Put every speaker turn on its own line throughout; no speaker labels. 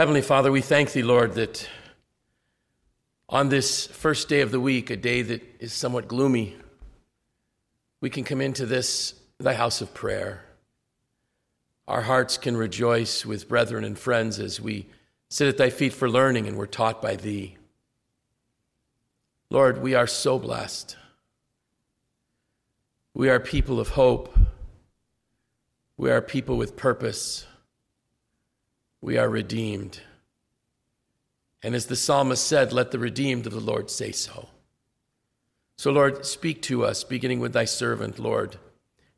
Heavenly Father, we thank thee, Lord, that on this first day of the week, a day that is somewhat gloomy, we can come into this, thy house of prayer. Our hearts can rejoice with brethren and friends as we sit at thy feet for learning and we're taught by thee. Lord, we are so blessed. We are people of hope. We are people with purpose. We are redeemed. And as the psalmist said, let the redeemed of the Lord say so. So, Lord, speak to us, beginning with thy servant, Lord.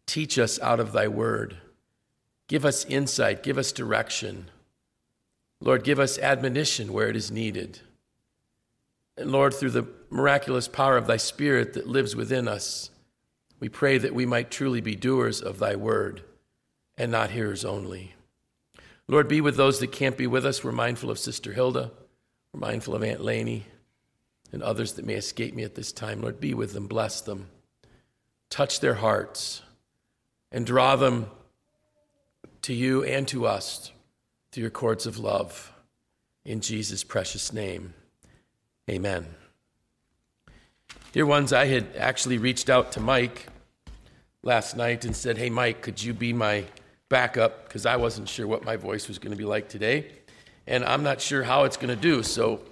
Teach us out of thy word. Give us insight, give us direction. Lord, give us admonition where it is needed. And Lord, through the miraculous power of thy Spirit that lives within us, we pray that we might truly be doers of thy word and not hearers only. Lord, be with those that can't be with us. We're mindful of Sister Hilda, we're mindful of Aunt Laney, and others that may escape me at this time. Lord, be with them, bless them, touch their hearts, and draw them to you and to us through your cords of love. In Jesus' precious name, amen. Dear ones, I had actually reached out to Mike last night and said, Hey, Mike, could you be my backup? Because I wasn't sure what my voice was going to be like today. And I'm not sure how it's going to do. So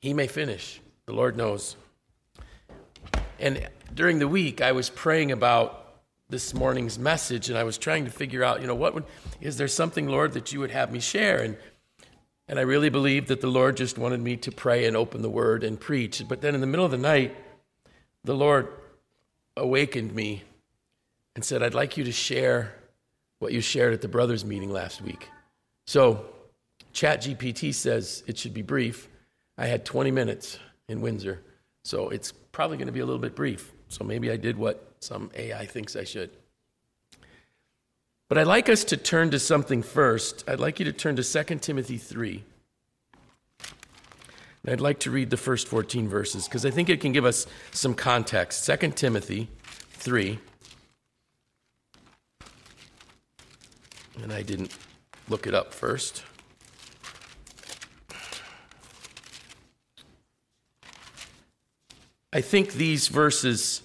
he may finish. The Lord knows. And during the week, I was praying about this morning's message and I was trying to figure out, you know, what would, is there something, Lord, that you would have me share? And, and I really believed that the Lord just wanted me to pray and open the word and preach. But then in the middle of the night, the Lord awakened me and said, I'd like you to share what you shared at the brothers' meeting last week. So, ChatGPT says it should be brief. I had 20 minutes in Windsor, so it's probably going to be a little bit brief. So maybe I did what some AI thinks I should. But I'd like us to turn to something first. I'd like you to turn to 2 Timothy 3. And I'd like to read the first 14 verses because I think it can give us some context. 2 Timothy 3. And I didn't look it up first. I think these verses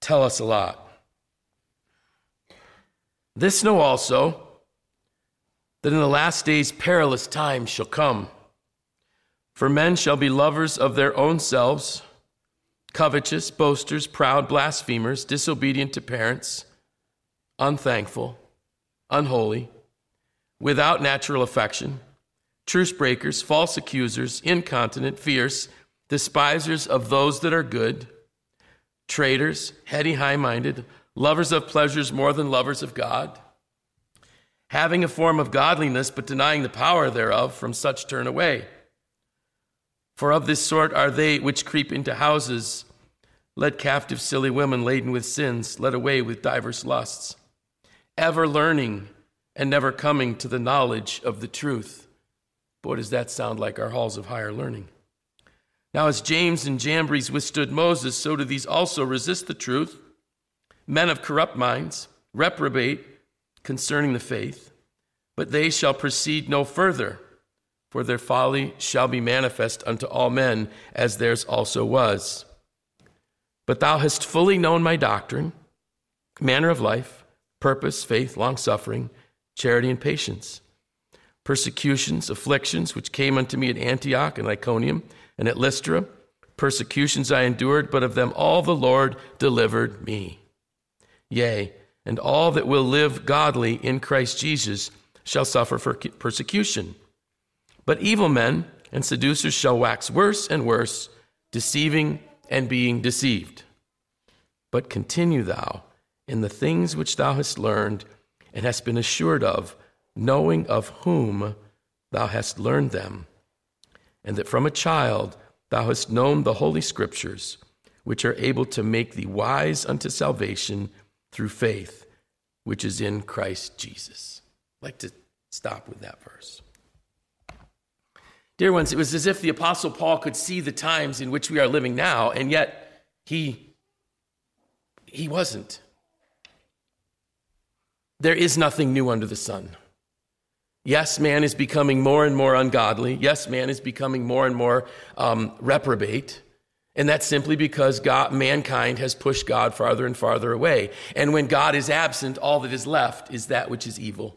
tell us a lot. This know also that in the last days perilous times shall come. For men shall be lovers of their own selves, covetous, boasters, proud, blasphemers, disobedient to parents, unthankful, unholy, without natural affection, truce breakers, false accusers, incontinent, fierce, despisers of those that are good traitors, heady, high minded, lovers of pleasures more than lovers of God, having a form of godliness but denying the power thereof, from such turn away. For of this sort are they which creep into houses, led captive silly women laden with sins, led away with divers lusts, ever learning and never coming to the knowledge of the truth. Boy, does that sound like our halls of higher learning. Now, as James and Jambres withstood Moses, so do these also resist the truth. Men of corrupt minds, reprobate concerning the faith, but they shall proceed no further, for their folly shall be manifest unto all men, as theirs also was. But thou hast fully known my doctrine, manner of life, purpose, faith, long suffering, charity, and patience. Persecutions, afflictions, which came unto me at Antioch and Iconium and at Lystra, persecutions I endured, but of them all the Lord delivered me. Yea, and all that will live godly in Christ Jesus shall suffer for persecution. But evil men and seducers shall wax worse and worse, deceiving and being deceived. But continue thou in the things which thou hast learned and hast been assured of, knowing of whom thou hast learned them and that from a child thou hast known the holy scriptures, which are able to make thee wise unto salvation through faith, which is in Christ Jesus. I'd like to stop with that verse. Dear ones, it was as if the Apostle Paul could see the times in which we are living now, and yet he, he wasn't. There is nothing new under the sun. Yes, man is becoming more and more ungodly. Yes, man is becoming more and more um, reprobate. And that's simply because God, mankind has pushed God farther and farther away. And when God is absent, all that is left is that which is evil.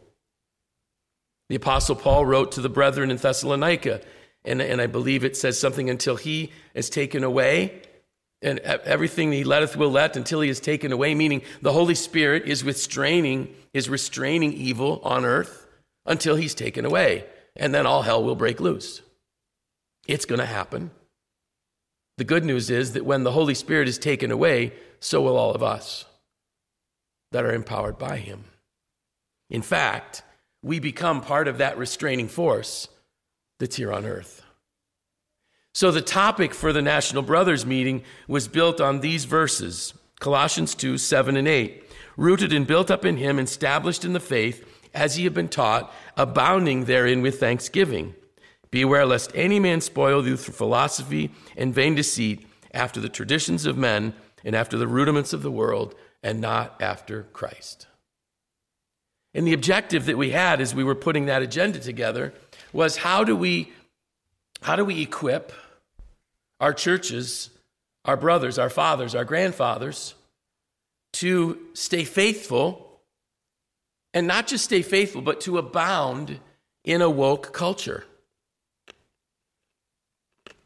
The Apostle Paul wrote to the brethren in Thessalonica, and, and I believe it says something until he is taken away, and everything he letteth will let until he is taken away, meaning the Holy Spirit is restraining, is restraining evil on earth until he's taken away. And then all hell will break loose. It's going to happen. The good news is that when the Holy Spirit is taken away, so will all of us that are empowered by him. In fact, we become part of that restraining force that's here on earth. So the topic for the National Brothers meeting was built on these verses Colossians 2 7 and 8. Rooted and built up in him, established in the faith, as ye have been taught, abounding therein with thanksgiving. Beware lest any man spoil you through philosophy and vain deceit, after the traditions of men and after the rudiments of the world, and not after Christ. And the objective that we had as we were putting that agenda together was how do we how do we equip our churches, our brothers, our fathers, our grandfathers to stay faithful and not just stay faithful but to abound in a woke culture.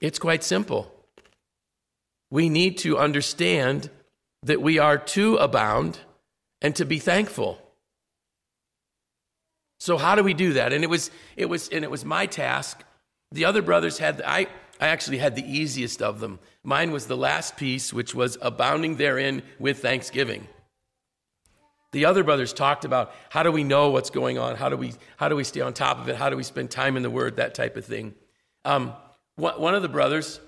It's quite simple. We need to understand that we are to abound and to be thankful. So how do we do that? And it was it was and it was my task. The other brothers had I I actually had the easiest of them. Mine was the last piece which was abounding therein with thanksgiving. The other brothers talked about how do we know what's going on? How do we how do we stay on top of it? How do we spend time in the word? That type of thing. Um, one of the brothers,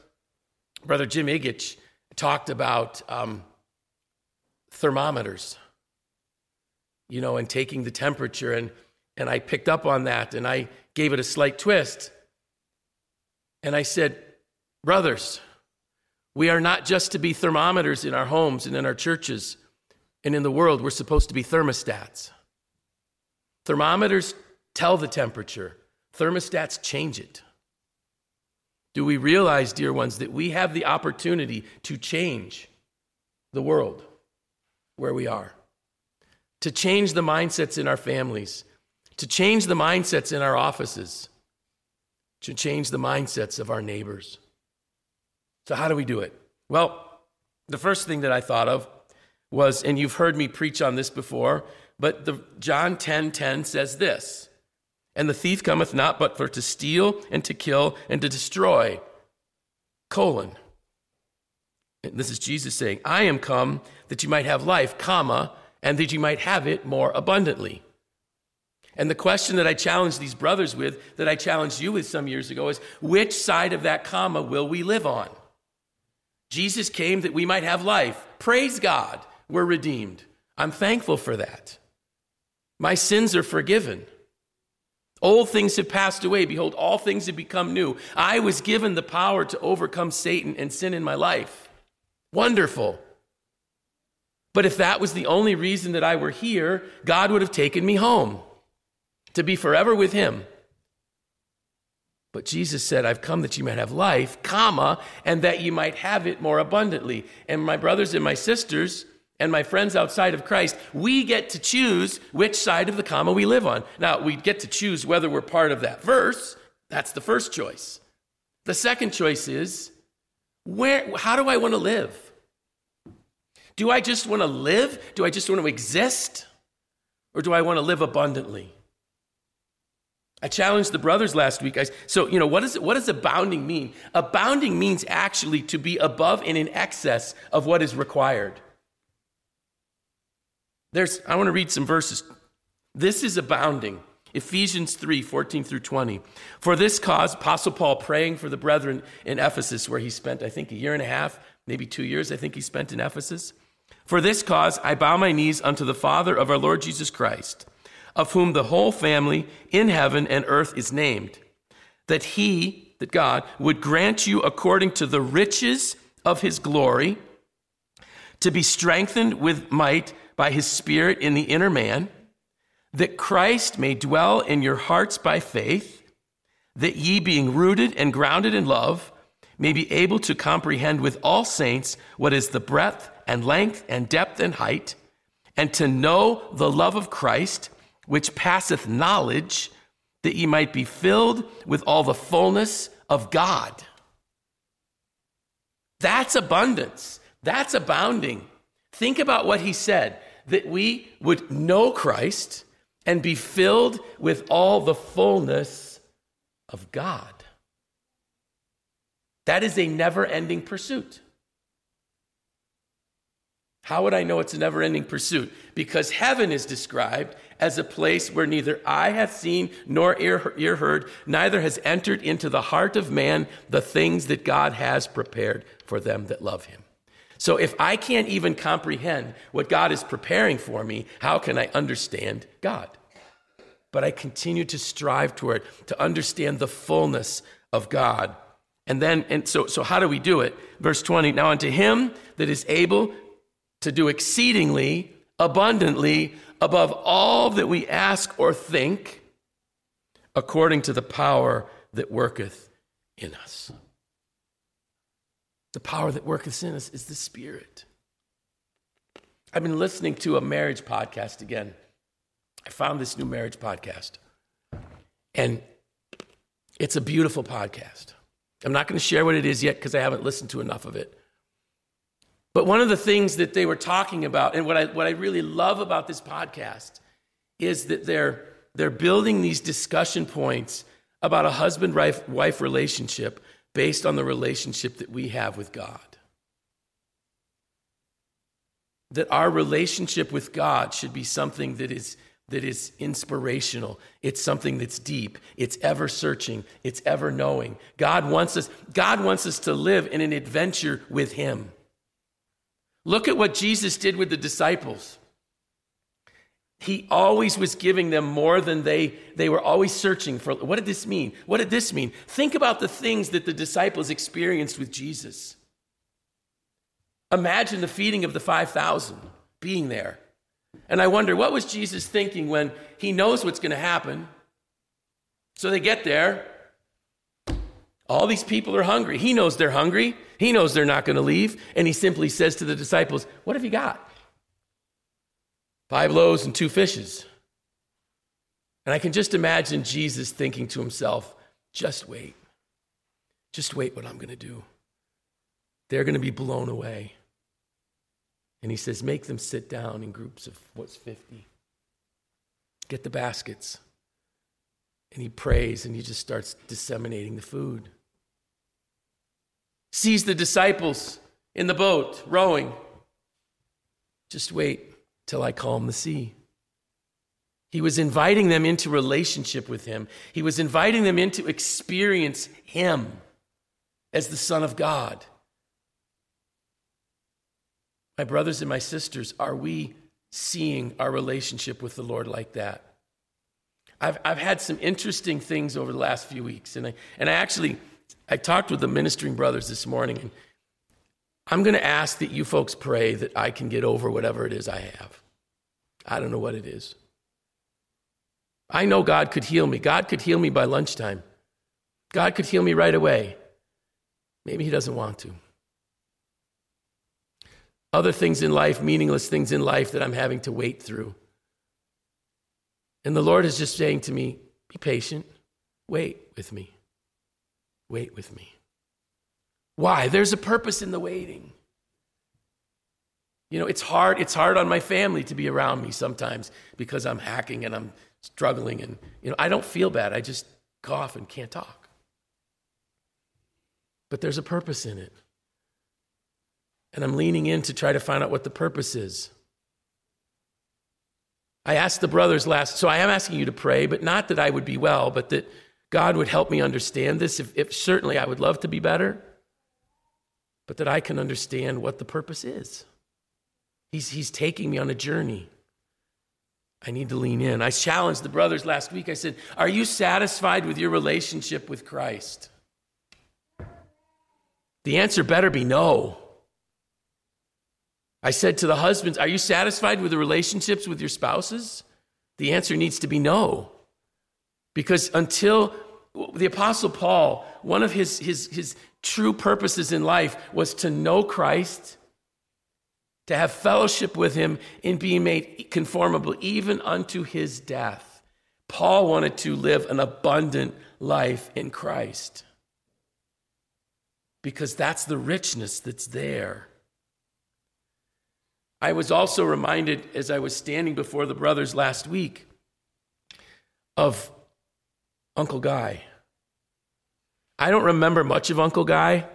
brother Jim Igich, talked about um, thermometers. You know, and taking the temperature and and I picked up on that and I gave it a slight twist. And I said, Brothers, we are not just to be thermometers in our homes and in our churches and in the world. We're supposed to be thermostats. Thermometers tell the temperature, thermostats change it. Do we realize, dear ones, that we have the opportunity to change the world where we are? To change the mindsets in our families, to change the mindsets in our offices, to change the mindsets of our neighbors. So, how do we do it? Well, the first thing that I thought of was, and you've heard me preach on this before, but the, John 10 10 says this And the thief cometh not but for to steal and to kill and to destroy. Colon. And this is Jesus saying, I am come that you might have life, comma, and that you might have it more abundantly. And the question that I challenged these brothers with, that I challenged you with some years ago, is which side of that comma will we live on? Jesus came that we might have life. Praise God, we're redeemed. I'm thankful for that. My sins are forgiven. Old things have passed away. Behold, all things have become new. I was given the power to overcome Satan and sin in my life. Wonderful. But if that was the only reason that I were here, God would have taken me home to be forever with him. But Jesus said, I've come that you might have life, comma, and that you might have it more abundantly. And my brothers and my sisters and my friends outside of Christ, we get to choose which side of the comma we live on. Now, we get to choose whether we're part of that verse. That's the first choice. The second choice is where how do I want to live? Do I just want to live? Do I just want to exist? Or do I want to live abundantly? I challenged the brothers last week. I, so, you know, what, is, what does abounding mean? Abounding means actually to be above and in excess of what is required. There's, I want to read some verses. This is abounding. Ephesians 3 14 through 20. For this cause, Apostle Paul praying for the brethren in Ephesus, where he spent, I think, a year and a half, maybe two years, I think he spent in Ephesus. For this cause, I bow my knees unto the Father of our Lord Jesus Christ of whom the whole family in heaven and earth is named, that he, that God, would grant you according to the riches of his glory to be strengthened with might by his Spirit in the inner man, that Christ may dwell in your hearts by faith, that ye, being rooted and grounded in love, may be able to comprehend with all saints what is the breadth and length and depth and height, and to know the love of Christ, which passeth knowledge, that ye might be filled with all the fullness of God. That's abundance. That's abounding. Think about what he said that we would know Christ and be filled with all the fullness of God. That is a never ending pursuit. How would I know it's a never ending pursuit? Because heaven is described as a place where neither eye hath seen nor ear, ear heard, neither has entered into the heart of man the things that God has prepared for them that love him. So if I can't even comprehend what God is preparing for me, how can I understand God? But I continue to strive toward to understand the fullness of God. And then, and so, so how do we do it? Verse 20, now unto him that is able to do exceedingly abundantly above all that we ask or think, according to the power that worketh in us. The power that worketh in us is the Spirit. I've been listening to a marriage podcast again. I found this new marriage podcast, and it's a beautiful podcast. I'm not going to share what it is yet because I haven't listened to enough of it. But one of the things that they were talking about, and what I, what I really love about this podcast, is that they're, they're building these discussion points about a husband wife relationship based on the relationship that we have with God. That our relationship with God should be something that is, that is inspirational. It's something that's deep. It's ever searching. It's ever knowing. God wants us, God wants us to live in an adventure with Him. Look at what Jesus did with the disciples. He always was giving them more than they, they were always searching for. What did this mean? What did this mean? Think about the things that the disciples experienced with Jesus. Imagine the feeding of the 5,000 being there. And I wonder, what was Jesus thinking when he knows what's going to happen? So they get there. All these people are hungry. He knows they're hungry. He knows they're not going to leave. And he simply says to the disciples, What have you got? Five loaves and two fishes. And I can just imagine Jesus thinking to himself, just wait. Just wait what I'm going to do. They're going to be blown away. And he says, make them sit down in groups of what's 50. Get the baskets. And he prays and he just starts disseminating the food. Sees the disciples in the boat rowing. Just wait till I calm the sea. He was inviting them into relationship with him. He was inviting them into experience him as the Son of God. My brothers and my sisters, are we seeing our relationship with the Lord like that? I've, I've had some interesting things over the last few weeks, and I, and I actually I talked with the ministering brothers this morning, and I'm going to ask that you folks pray that I can get over whatever it is I have. I don't know what it is. I know God could heal me. God could heal me by lunchtime. God could heal me right away. Maybe He doesn't want to. Other things in life, meaningless things in life that I'm having to wait through. And the Lord is just saying to me, be patient, wait with me. Wait with me. Why? There's a purpose in the waiting. You know, it's hard, it's hard on my family to be around me sometimes because I'm hacking and I'm struggling and you know, I don't feel bad. I just cough and can't talk. But there's a purpose in it. And I'm leaning in to try to find out what the purpose is. I asked the brothers last, so I am asking you to pray, but not that I would be well, but that God would help me understand this. If, if certainly I would love to be better, but that I can understand what the purpose is. He's, he's taking me on a journey. I need to lean in. I challenged the brothers last week. I said, Are you satisfied with your relationship with Christ? The answer better be no. I said to the husbands, Are you satisfied with the relationships with your spouses? The answer needs to be no. Because until the Apostle Paul, one of his, his, his true purposes in life was to know Christ, to have fellowship with him in being made conformable even unto his death. Paul wanted to live an abundant life in Christ because that's the richness that's there. I was also reminded as I was standing before the brothers last week of Uncle Guy. I don't remember much of Uncle Guy.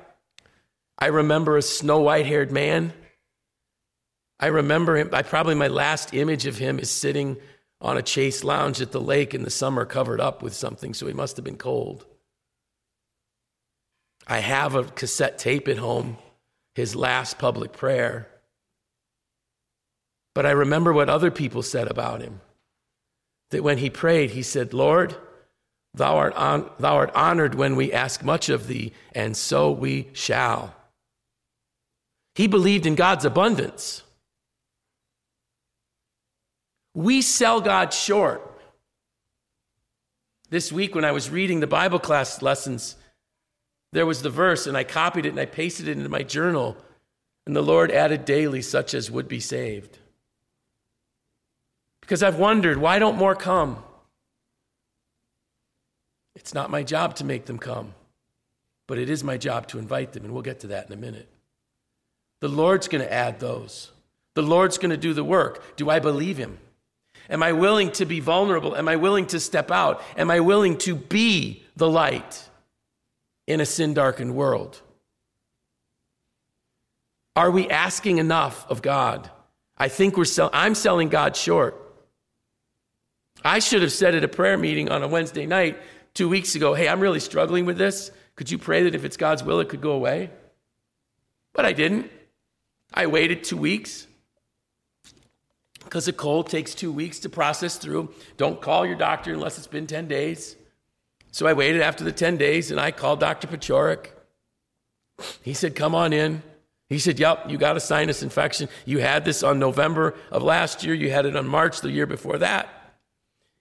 I remember a snow white haired man. I remember him, I, probably my last image of him is sitting on a chase lounge at the lake in the summer, covered up with something, so he must have been cold. I have a cassette tape at home, his last public prayer. But I remember what other people said about him. That when he prayed, he said, Lord, thou art, on, thou art honored when we ask much of thee, and so we shall. He believed in God's abundance. We sell God short. This week, when I was reading the Bible class lessons, there was the verse, and I copied it and I pasted it into my journal. And the Lord added daily such as would be saved. Because I've wondered, why don't more come? It's not my job to make them come, but it is my job to invite them, and we'll get to that in a minute. The Lord's going to add those. The Lord's going to do the work. Do I believe Him? Am I willing to be vulnerable? Am I willing to step out? Am I willing to be the light in a sin darkened world? Are we asking enough of God? I think we're sell- I'm selling God short. I should have said at a prayer meeting on a Wednesday night two weeks ago, hey, I'm really struggling with this. Could you pray that if it's God's will, it could go away? But I didn't. I waited two weeks because a cold takes two weeks to process through. Don't call your doctor unless it's been 10 days. So I waited after the 10 days and I called Dr. Pachorik. He said, Come on in. He said, Yep, you got a sinus infection. You had this on November of last year. You had it on March the year before that.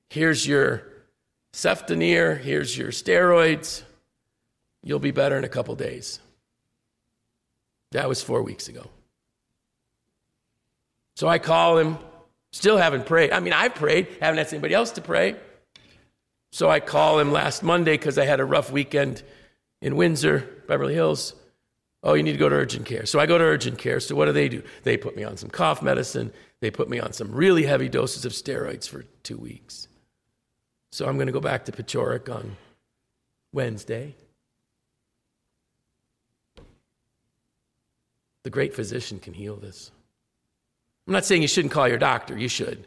Here's your cefdinir, here's your steroids. You'll be better in a couple days. That was four weeks ago. So I call him, still haven't prayed. I mean, I've prayed, haven't asked anybody else to pray. So I call him last Monday because I had a rough weekend in Windsor, Beverly Hills. Oh, you need to go to urgent care. So I go to urgent care. So what do they do? They put me on some cough medicine. They put me on some really heavy doses of steroids for two weeks. So I'm going to go back to Pachorik on Wednesday. The great physician can heal this. I'm not saying you shouldn't call your doctor, you should.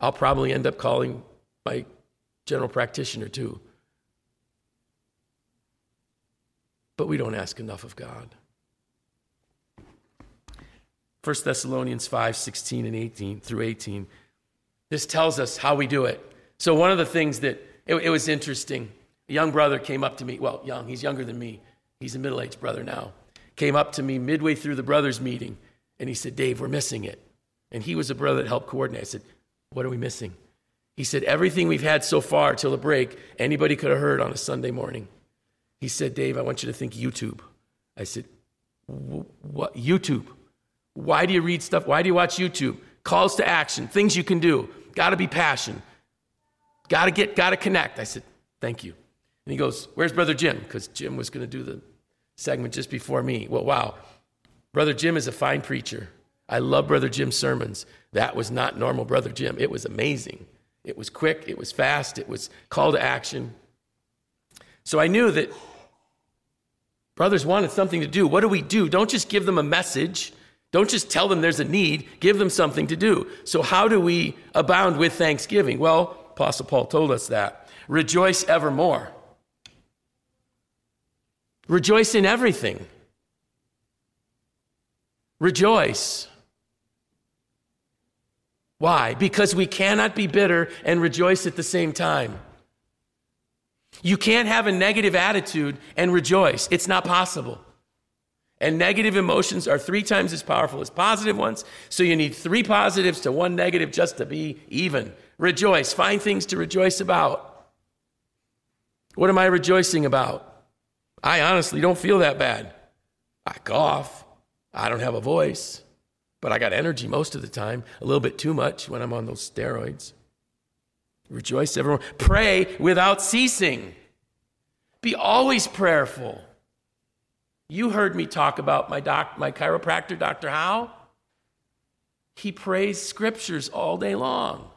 I'll probably end up calling my general practitioner too. But we don't ask enough of God. 1 Thessalonians 5 16 and 18 through 18. This tells us how we do it. So, one of the things that it, it was interesting, a young brother came up to me. Well, young, he's younger than me. He's a middle aged brother now. Came up to me midway through the brothers' meeting and he said, Dave, we're missing it. And he was a brother that helped coordinate. I said, What are we missing? He said, Everything we've had so far till the break, anybody could have heard on a Sunday morning. He said, Dave, I want you to think YouTube. I said, What? YouTube? Why do you read stuff? Why do you watch YouTube? Calls to action, things you can do. Got to be passion. Got to get, got to connect. I said, Thank you. And he goes, Where's Brother Jim? Because Jim was going to do the segment just before me. Well, wow. Brother Jim is a fine preacher. I love Brother Jim's sermons. That was not normal Brother Jim. It was amazing. It was quick, it was fast, it was call to action. So I knew that brothers wanted something to do. What do we do? Don't just give them a message. Don't just tell them there's a need, give them something to do. So, how do we abound with thanksgiving? Well, Apostle Paul told us that. Rejoice evermore. Rejoice in everything. Rejoice. Why? Because we cannot be bitter and rejoice at the same time. You can't have a negative attitude and rejoice. It's not possible. And negative emotions are three times as powerful as positive ones. So you need three positives to one negative just to be even Rejoice. Find things to rejoice about. What am I rejoicing about? I honestly don't feel that bad. I cough. I don't have a voice, but I got energy most of the time, a little bit too much when I'm on those steroids. Rejoice, everyone. Pray without ceasing. Be always prayerful. You heard me talk about my, doc, my chiropractor, Dr. Howe. He prays scriptures all day long.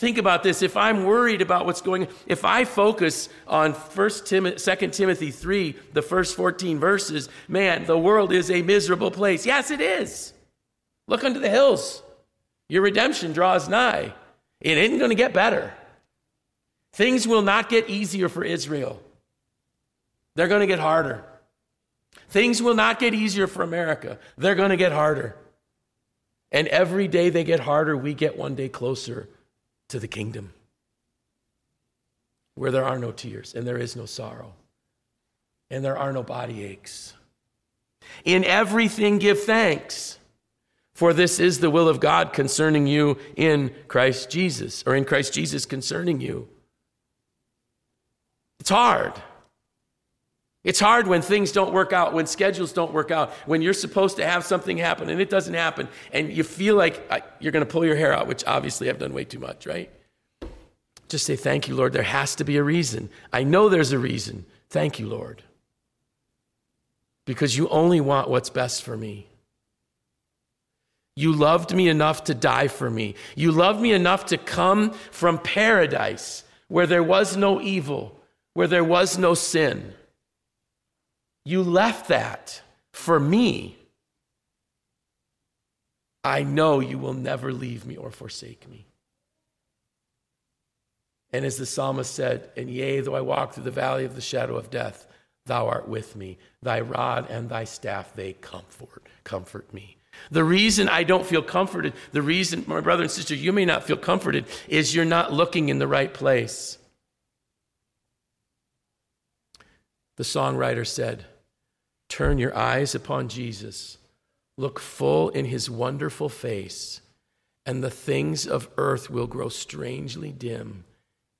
Think about this. If I'm worried about what's going on, if I focus on 1 Tim- 2 Timothy 3, the first 14 verses, man, the world is a miserable place. Yes, it is. Look unto the hills. Your redemption draws nigh. It isn't going to get better. Things will not get easier for Israel. They're going to get harder. Things will not get easier for America. They're going to get harder. And every day they get harder, we get one day closer to the kingdom where there are no tears and there is no sorrow and there are no body aches. In everything, give thanks, for this is the will of God concerning you in Christ Jesus, or in Christ Jesus concerning you. It's hard. It's hard when things don't work out, when schedules don't work out, when you're supposed to have something happen and it doesn't happen, and you feel like uh, you're going to pull your hair out, which obviously I've done way too much, right? Just say, Thank you, Lord. There has to be a reason. I know there's a reason. Thank you, Lord. Because you only want what's best for me. You loved me enough to die for me. You loved me enough to come from paradise where there was no evil, where there was no sin you left that for me. I know you will never leave me or forsake me. And as the psalmist said, And yea, though I walk through the valley of the shadow of death, thou art with me. Thy rod and thy staff, they comfort, comfort me. The reason I don't feel comforted, the reason, my brother and sister, you may not feel comforted, is you're not looking in the right place. The songwriter said, Turn your eyes upon Jesus, look full in his wonderful face, and the things of earth will grow strangely dim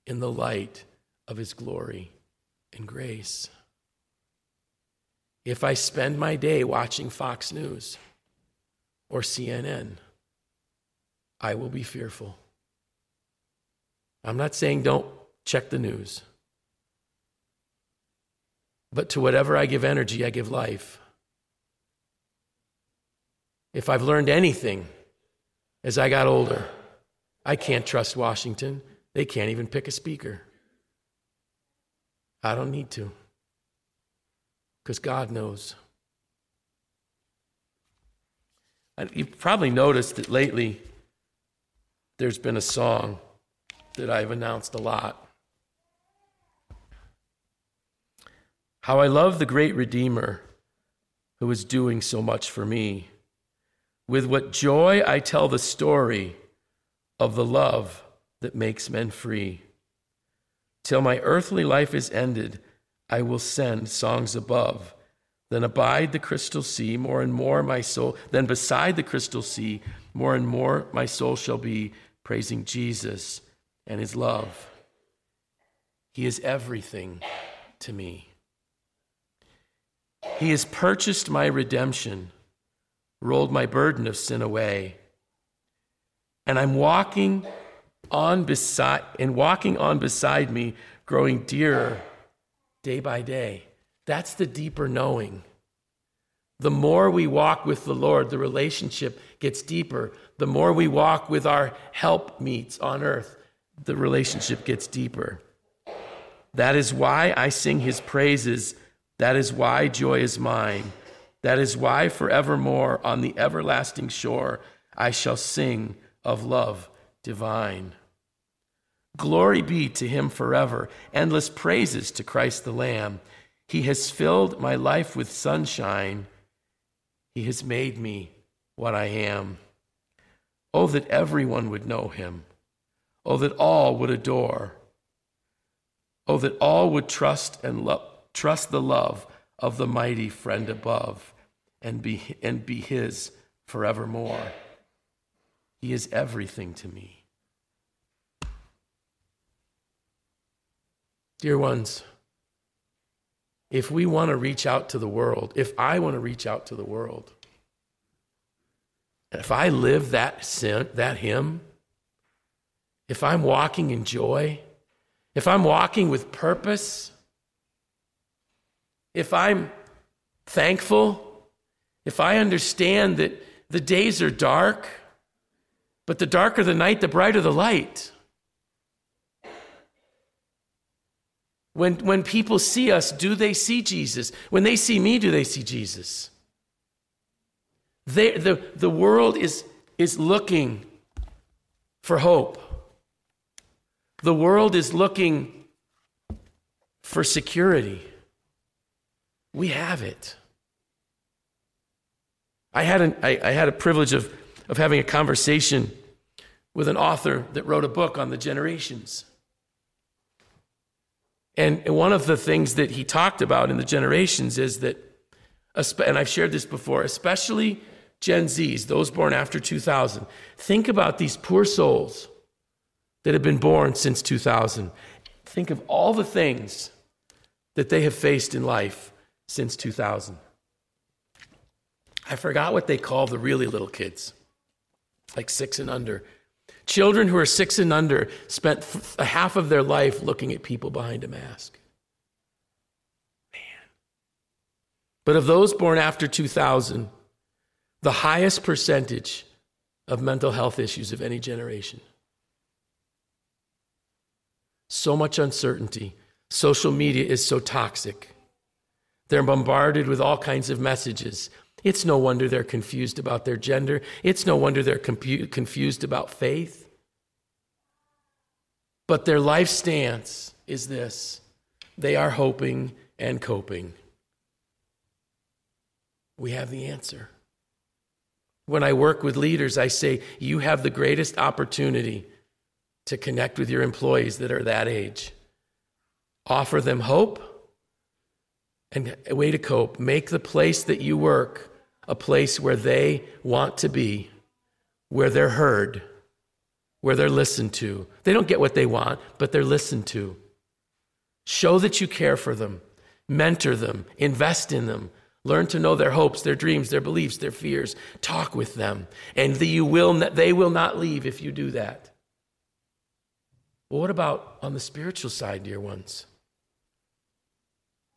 in the light of his glory and grace. If I spend my day watching Fox News or CNN, I will be fearful. I'm not saying don't check the news. But to whatever I give energy, I give life. If I've learned anything as I got older, I can't trust Washington. They can't even pick a speaker. I don't need to, because God knows. You've probably noticed that lately there's been a song that I've announced a lot. How I love the great Redeemer who is doing so much for me. With what joy I tell the story of the love that makes men free. Till my earthly life is ended, I will send songs above. Then abide the crystal sea, more and more my soul, then beside the crystal sea, more and more my soul shall be praising Jesus and his love. He is everything to me. He has purchased my redemption, rolled my burden of sin away. And I'm walking on beside and walking on beside me, growing dearer day by day. That's the deeper knowing. The more we walk with the Lord, the relationship gets deeper. The more we walk with our help meets on earth, the relationship gets deeper. That is why I sing his praises that is why joy is mine. That is why forevermore on the everlasting shore I shall sing of love divine. Glory be to him forever. Endless praises to Christ the Lamb. He has filled my life with sunshine. He has made me what I am. Oh, that everyone would know him. Oh, that all would adore. Oh, that all would trust and love Trust the love of the mighty friend above and be, and be his forevermore. He is everything to me. Dear ones, if we want to reach out to the world, if I want to reach out to the world, if I live that sin, that hymn, if I'm walking in joy, if I'm walking with purpose, if I'm thankful, if I understand that the days are dark, but the darker the night, the brighter the light. When, when people see us, do they see Jesus? When they see me, do they see Jesus? They, the, the world is, is looking for hope. The world is looking for security. We have it. I had, an, I, I had a privilege of, of having a conversation with an author that wrote a book on the generations. And one of the things that he talked about in the generations is that, and I've shared this before, especially Gen Zs, those born after 2000, think about these poor souls that have been born since 2000. Think of all the things that they have faced in life since 2000. I forgot what they call the really little kids, like six and under. Children who are six and under spent half of their life looking at people behind a mask. Man. But of those born after 2000, the highest percentage of mental health issues of any generation. So much uncertainty. Social media is so toxic. They're bombarded with all kinds of messages it's no wonder they're confused about their gender. It's no wonder they're compu- confused about faith. But their life stance is this they are hoping and coping. We have the answer. When I work with leaders, I say, You have the greatest opportunity to connect with your employees that are that age. Offer them hope and a way to cope. Make the place that you work a place where they want to be, where they're heard, where they're listened to. They don't get what they want, but they're listened to. Show that you care for them, mentor them, invest in them. Learn to know their hopes, their dreams, their beliefs, their fears. Talk with them, and the, you will they will not leave if you do that. Well, what about on the spiritual side, dear ones?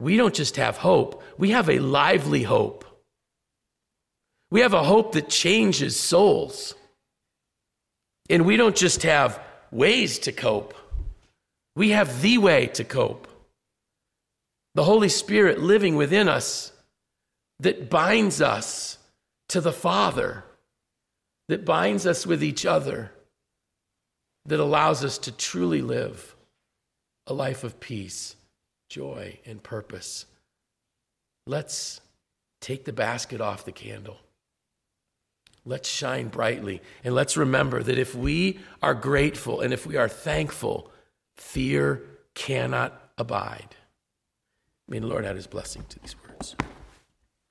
We don't just have hope, we have a lively hope. We have a hope that changes souls. And we don't just have ways to cope, we have the way to cope. The Holy Spirit living within us that binds us to the Father, that binds us with each other, that allows us to truly live a life of peace, joy, and purpose. Let's take the basket off the candle. Let's shine brightly. And let's remember that if we are grateful and if we are thankful, fear cannot abide. May the Lord add his blessing to these words.